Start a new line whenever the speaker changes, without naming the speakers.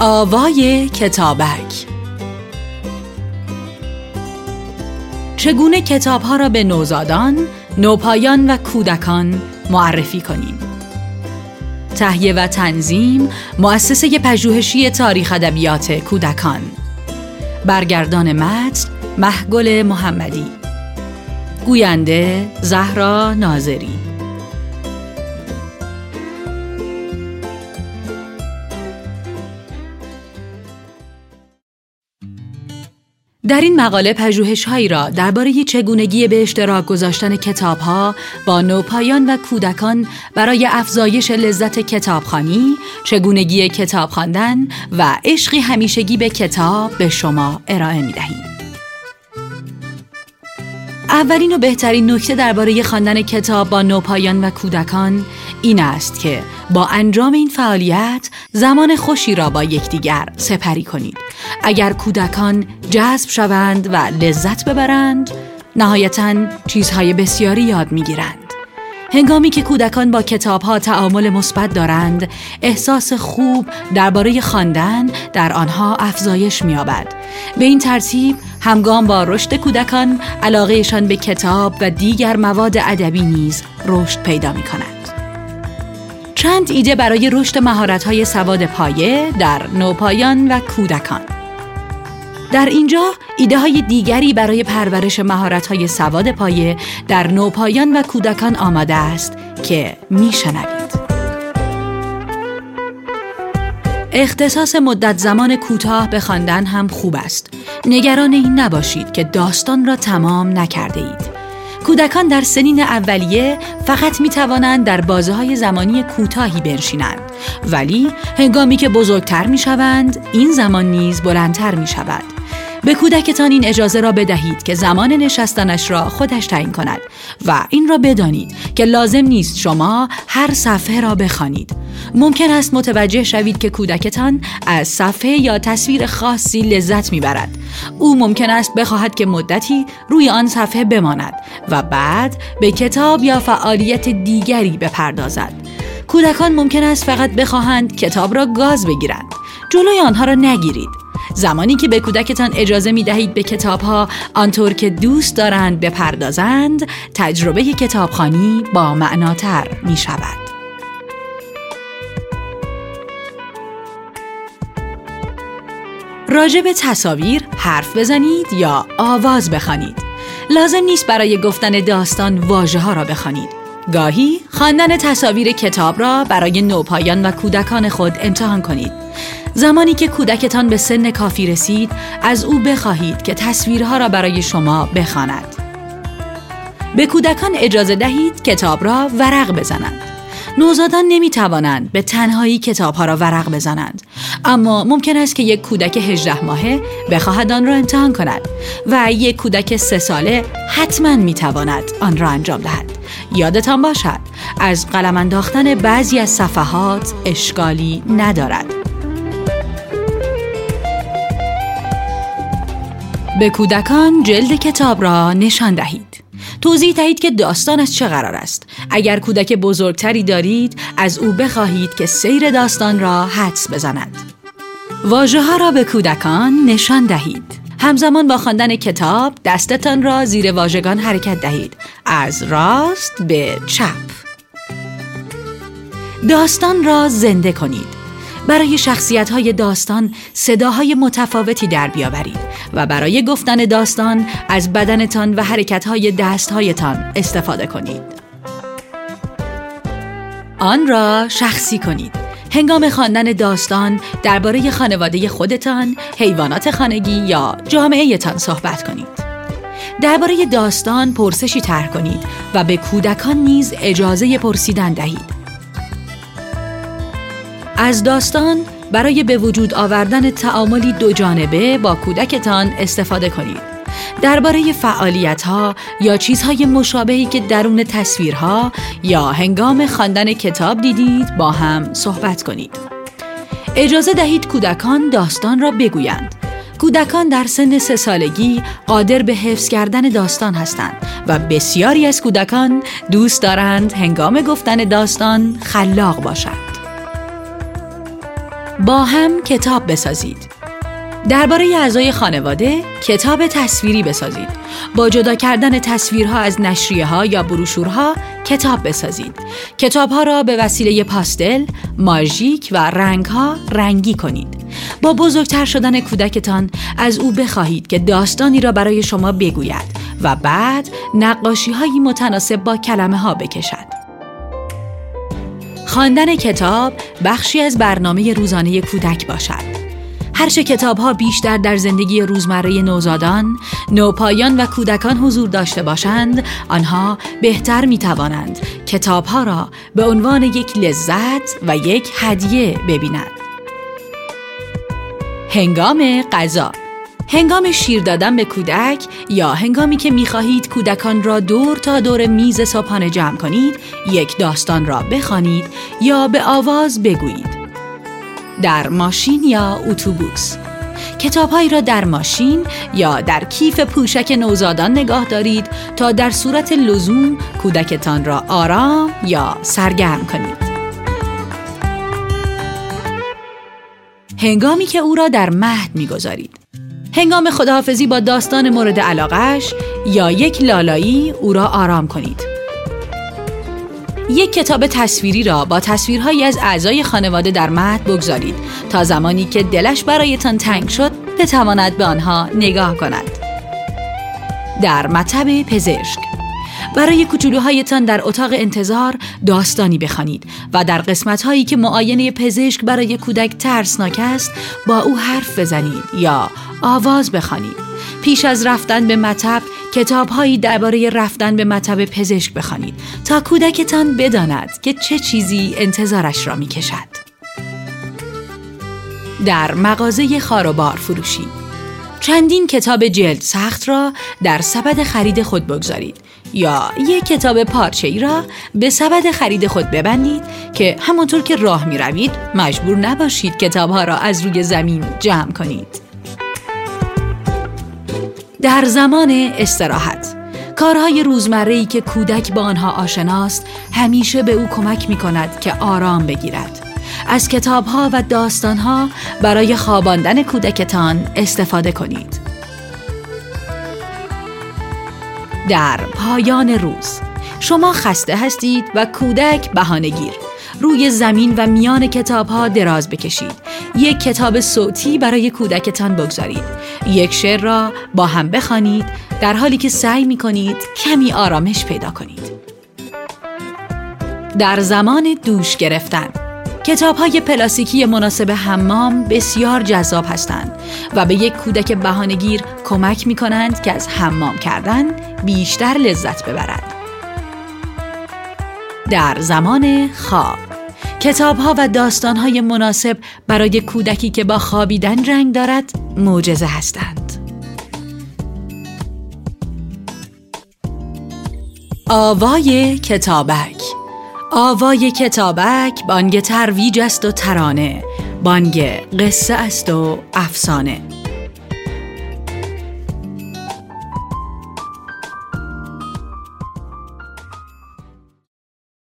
آوای کتابک. چگونه کتاب ها را به نوزادان، نوپایان و کودکان معرفی کنیم؟ تهیه و تنظیم مؤسسه پژوهشی تاریخ ادبیات کودکان. برگردان متن محگل محمدی. گوینده زهرا ناظری. در این مقاله پژوهش هایی را درباره چگونگی به اشتراک گذاشتن کتاب ها با نوپایان و کودکان برای افزایش لذت کتابخانی، چگونگی کتاب خواندن و عشقی همیشگی به کتاب به شما ارائه می دهیم. اولین و بهترین نکته درباره خواندن کتاب با نوپایان و کودکان این است که با انجام این فعالیت زمان خوشی را با یکدیگر سپری کنید. اگر کودکان جذب شوند و لذت ببرند، نهایتا چیزهای بسیاری یاد می‌گیرند. هنگامی که کودکان با کتاب ها تعامل مثبت دارند، احساس خوب درباره خواندن در آنها افزایش می‌یابد. به این ترتیب همگام با رشد کودکان علاقهشان به کتاب و دیگر مواد ادبی نیز رشد پیدا می کند. چند ایده برای رشد مهارت‌های سواد پایه در نوپایان و کودکان در اینجا ایده های دیگری برای پرورش مهارت های سواد پایه در نوپایان و کودکان آماده است که میشنوید. اختصاص مدت زمان کوتاه به خواندن هم خوب است. نگران این نباشید که داستان را تمام نکرده اید. کودکان در سنین اولیه فقط می توانند در بازه های زمانی کوتاهی بنشینند. ولی هنگامی که بزرگتر می شوند این زمان نیز بلندتر می شود به کودکتان این اجازه را بدهید که زمان نشستنش را خودش تعیین کند و این را بدانید که لازم نیست شما هر صفحه را بخوانید. ممکن است متوجه شوید که کودکتان از صفحه یا تصویر خاصی لذت می‌برد. او ممکن است بخواهد که مدتی روی آن صفحه بماند و بعد به کتاب یا فعالیت دیگری بپردازد. کودکان ممکن است فقط بخواهند کتاب را گاز بگیرند. جلوی آنها را نگیرید. زمانی که به کودکتان اجازه می دهید به کتاب ها آنطور که دوست دارند بپردازند تجربه کتابخانی با معناتر می شود. راجع به تصاویر حرف بزنید یا آواز بخوانید. لازم نیست برای گفتن داستان واژه ها را بخوانید. گاهی خواندن تصاویر کتاب را برای نوپایان و کودکان خود امتحان کنید. زمانی که کودکتان به سن کافی رسید از او بخواهید که تصویرها را برای شما بخواند. به کودکان اجازه دهید کتاب را ورق بزنند. نوزادان نمی توانند به تنهایی کتاب ها را ورق بزنند اما ممکن است که یک کودک 18 ماهه بخواهد آن را امتحان کند و یک کودک سه ساله حتما می تواند آن را انجام دهد یادتان باشد از قلم انداختن بعضی از صفحات اشکالی ندارد به کودکان جلد کتاب را نشان دهید. توضیح دهید که داستان از چه قرار است. اگر کودک بزرگتری دارید از او بخواهید که سیر داستان را حدس بزند. واژه ها را به کودکان نشان دهید. همزمان با خواندن کتاب دستتان را زیر واژگان حرکت دهید. از راست به چپ. داستان را زنده کنید. برای شخصیت های داستان صداهای متفاوتی در بیاورید و برای گفتن داستان از بدنتان و حرکت های دست هایتان استفاده کنید. آن را شخصی کنید. هنگام خواندن داستان درباره خانواده خودتان، حیوانات خانگی یا جامعهتان صحبت کنید. درباره داستان پرسشی طرح کنید و به کودکان نیز اجازه پرسیدن دهید. از داستان برای به وجود آوردن تعاملی دو جانبه با کودکتان استفاده کنید. درباره فعالیت ها یا چیزهای مشابهی که درون تصویرها یا هنگام خواندن کتاب دیدید با هم صحبت کنید. اجازه دهید کودکان داستان را بگویند. کودکان در سن سه سالگی قادر به حفظ کردن داستان هستند و بسیاری از کودکان دوست دارند هنگام گفتن داستان خلاق باشند. با هم کتاب بسازید. درباره اعضای خانواده کتاب تصویری بسازید. با جدا کردن تصویرها از نشریه ها یا بروشورها کتاب بسازید. کتاب ها را به وسیله پاستل، ماژیک و رنگ ها رنگی کنید. با بزرگتر شدن کودکتان از او بخواهید که داستانی را برای شما بگوید و بعد نقاشی هایی متناسب با کلمه ها بکشد. خواندن کتاب بخشی از برنامه روزانه کودک باشد. هرچه کتاب ها بیشتر در زندگی روزمره نوزادان، نوپایان و کودکان حضور داشته باشند، آنها بهتر می توانند کتاب ها را به عنوان یک لذت و یک هدیه ببینند. هنگام غذا هنگام شیر دادن به کودک یا هنگامی که می‌خواهید کودکان را دور تا دور میز صبحانه جمع کنید یک داستان را بخوانید یا به آواز بگویید. در ماشین یا اتوبوس. کتابهایی را در ماشین یا در کیف پوشک نوزادان نگاه دارید تا در صورت لزوم کودکتان را آرام یا سرگرم کنید. هنگامی که او را در مهد می‌گذارید. هنگام خداحافظی با داستان مورد علاقش یا یک لالایی او را آرام کنید. یک کتاب تصویری را با تصویرهایی از اعضای خانواده در مهد بگذارید تا زمانی که دلش برایتان تنگ شد بتواند به آنها نگاه کند. در مطب پزشک برای کوچولوهایتان در اتاق انتظار داستانی بخوانید و در قسمت هایی که معاینه پزشک برای کودک ترسناک است با او حرف بزنید یا آواز بخوانید. پیش از رفتن به مطب کتاب هایی درباره رفتن به مطب پزشک بخوانید تا کودکتان بداند که چه چیزی انتظارش را می کشد. در مغازه خاروبار فروشی. چندین کتاب جلد سخت را در سبد خرید خود بگذارید. یا یک کتاب پارچه ای را به سبد خرید خود ببندید که همانطور که راه می روید مجبور نباشید کتاب ها را از روی زمین جمع کنید. در زمان استراحت کارهای روزمره که کودک با آنها آشناست همیشه به او کمک می کند که آرام بگیرد. از کتابها و داستانها برای خواباندن کودکتان استفاده کنید. در پایان روز. شما خسته هستید و کودک بهانهگیر. روی زمین و میان کتاب ها دراز بکشید. یک کتاب صوتی برای کودکتان بگذارید. یک شعر را با هم بخوانید. در حالی که سعی می کنید کمی آرامش پیدا کنید. در زمان دوش گرفتن کتاب های پلاستیکی مناسب حمام بسیار جذاب هستند و به یک کودک بهانهگیر کمک می کنند که از حمام کردن بیشتر لذت ببرد. در زمان خواب کتاب ها و داستان های مناسب برای کودکی که با خوابیدن رنگ دارد معجزه هستند. آوای کتابک آوای کتابک بانگ ترویج است و ترانه. بانگ قصه است و افسانه.